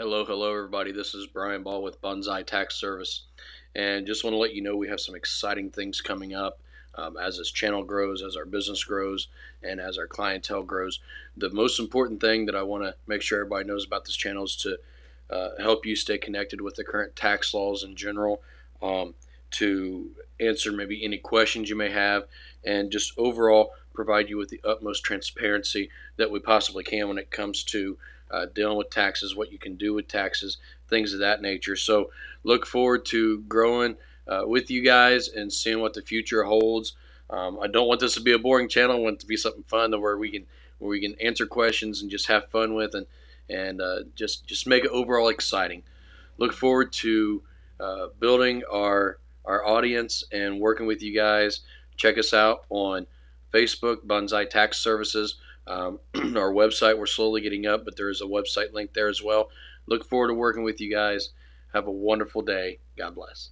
Hello, hello, everybody. This is Brian Ball with Bonsai Tax Service, and just want to let you know we have some exciting things coming up um, as this channel grows, as our business grows, and as our clientele grows. The most important thing that I want to make sure everybody knows about this channel is to uh, help you stay connected with the current tax laws in general, um, to answer maybe any questions you may have, and just overall provide you with the utmost transparency that we possibly can when it comes to uh, dealing with taxes, what you can do with taxes, things of that nature. So look forward to growing uh, with you guys and seeing what the future holds. Um, I don't want this to be a boring channel. I want it to be something fun where we can where we can answer questions and just have fun with and and uh, just just make it overall exciting. Look forward to uh, building our our audience and working with you guys. Check us out on Facebook, Bonsai Tax Services. Um, our website, we're slowly getting up, but there is a website link there as well. Look forward to working with you guys. Have a wonderful day. God bless.